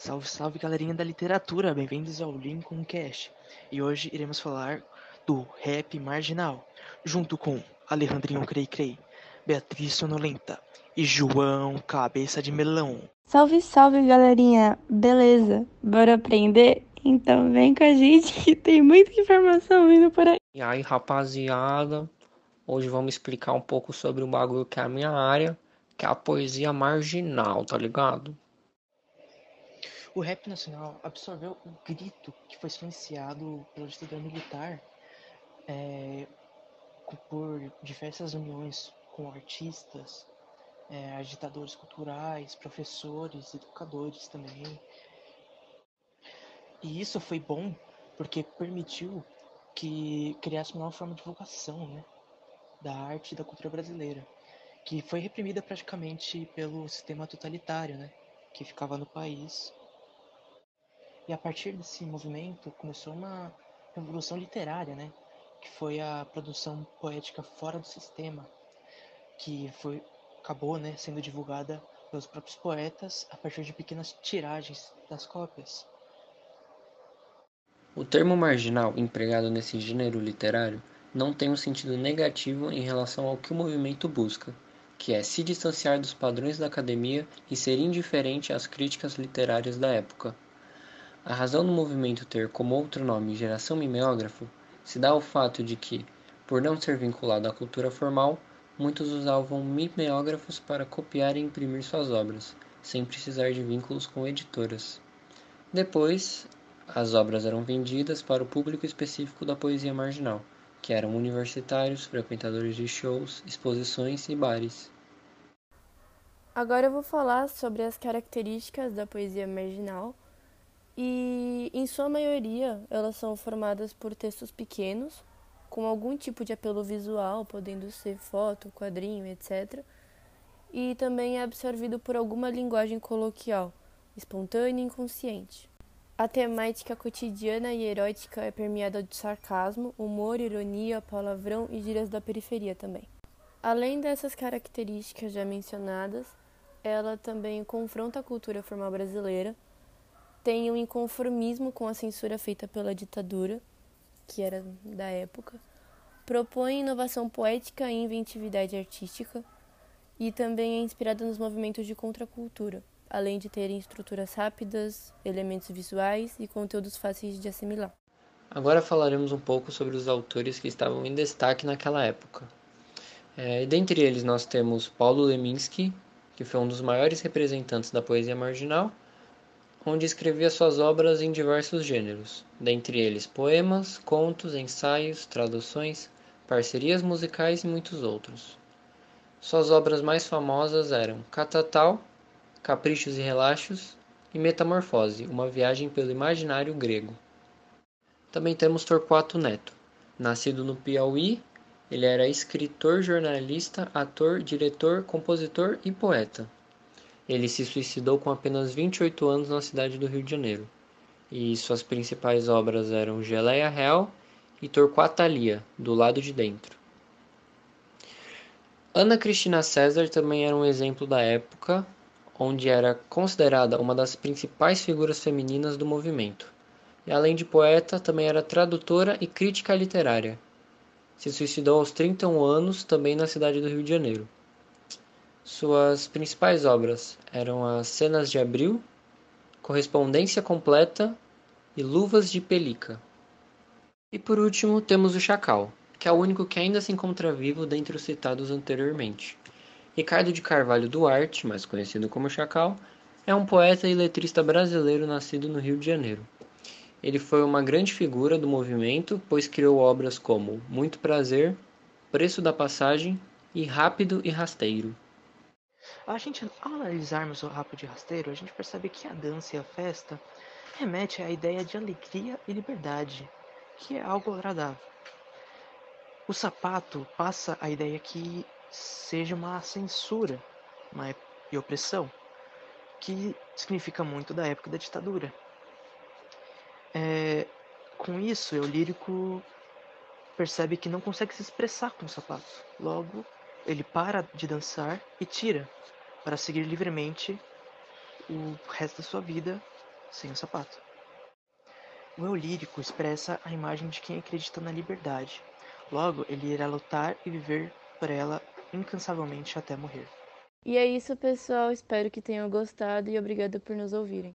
Salve, salve galerinha da literatura, bem-vindos ao Lincoln Cast. E hoje iremos falar do rap marginal, junto com Alejandrinho Crei Crei, Beatriz Sonolenta e João Cabeça de Melão. Salve, salve galerinha, beleza? Bora aprender? Então vem com a gente que tem muita informação vindo por aí. E aí rapaziada, hoje vamos explicar um pouco sobre o bagulho que é a minha área, que é a poesia marginal, tá ligado? O rap nacional absorveu o grito que foi silenciado pela ditadura militar é, por diversas uniões com artistas, é, agitadores culturais, professores, educadores também. E isso foi bom porque permitiu que criasse uma nova forma de divulgação né, da arte e da cultura brasileira, que foi reprimida praticamente pelo sistema totalitário né, que ficava no país e a partir desse movimento começou uma revolução literária, né? Que foi a produção poética fora do sistema, que foi acabou, né, sendo divulgada pelos próprios poetas a partir de pequenas tiragens das cópias. O termo marginal empregado nesse gênero literário não tem um sentido negativo em relação ao que o movimento busca, que é se distanciar dos padrões da academia e ser indiferente às críticas literárias da época. A razão do movimento ter como outro nome geração mimeógrafo se dá ao fato de que, por não ser vinculado à cultura formal, muitos usavam mimeógrafos para copiar e imprimir suas obras, sem precisar de vínculos com editoras. Depois, as obras eram vendidas para o público específico da poesia marginal, que eram universitários, frequentadores de shows, exposições e bares. Agora eu vou falar sobre as características da poesia marginal e, em sua maioria, elas são formadas por textos pequenos, com algum tipo de apelo visual, podendo ser foto, quadrinho, etc. E também é absorvido por alguma linguagem coloquial, espontânea e inconsciente. A temática cotidiana e erótica é permeada de sarcasmo, humor, ironia, palavrão e gírias da periferia também. Além dessas características já mencionadas, ela também confronta a cultura formal brasileira, tem um inconformismo com a censura feita pela ditadura, que era da época, propõe inovação poética e inventividade artística, e também é inspirada nos movimentos de contracultura, além de terem estruturas rápidas, elementos visuais e conteúdos fáceis de assimilar. Agora falaremos um pouco sobre os autores que estavam em destaque naquela época. É, dentre eles nós temos Paulo Leminski, que foi um dos maiores representantes da poesia marginal, onde escrevia suas obras em diversos gêneros, dentre eles poemas, contos, ensaios, traduções, parcerias musicais e muitos outros. Suas obras mais famosas eram Catatal, Caprichos e Relaxos e Metamorfose, uma viagem pelo imaginário grego. Também temos Torquato Neto. Nascido no Piauí, ele era escritor, jornalista, ator, diretor, compositor e poeta. Ele se suicidou com apenas 28 anos na cidade do Rio de Janeiro. E suas principais obras eram Geleia Real e Torquatalia, do lado de dentro. Ana Cristina César também era um exemplo da época, onde era considerada uma das principais figuras femininas do movimento. E além de poeta, também era tradutora e crítica literária. Se suicidou aos 31 anos, também na cidade do Rio de Janeiro. Suas principais obras eram as Cenas de Abril, Correspondência Completa e Luvas de Pelica. E por último temos o Chacal, que é o único que ainda se encontra vivo dentre os citados anteriormente. Ricardo de Carvalho Duarte, mais conhecido como Chacal, é um poeta e letrista brasileiro nascido no Rio de Janeiro. Ele foi uma grande figura do movimento, pois criou obras como Muito Prazer, Preço da Passagem e Rápido e Rasteiro. A gente, ao analisarmos o rápido de rasteiro, a gente percebe que a dança e a festa remete à ideia de alegria e liberdade, que é algo agradável. O sapato passa a ideia que seja uma censura uma, e opressão, que significa muito da época da ditadura. É, com isso, o lírico percebe que não consegue se expressar com o sapato. Logo, ele para de dançar e tira para seguir livremente o resto da sua vida sem o sapato. O eu lírico expressa a imagem de quem acredita na liberdade. Logo, ele irá lutar e viver por ela incansavelmente até morrer. E é isso, pessoal. Espero que tenham gostado e obrigada por nos ouvirem.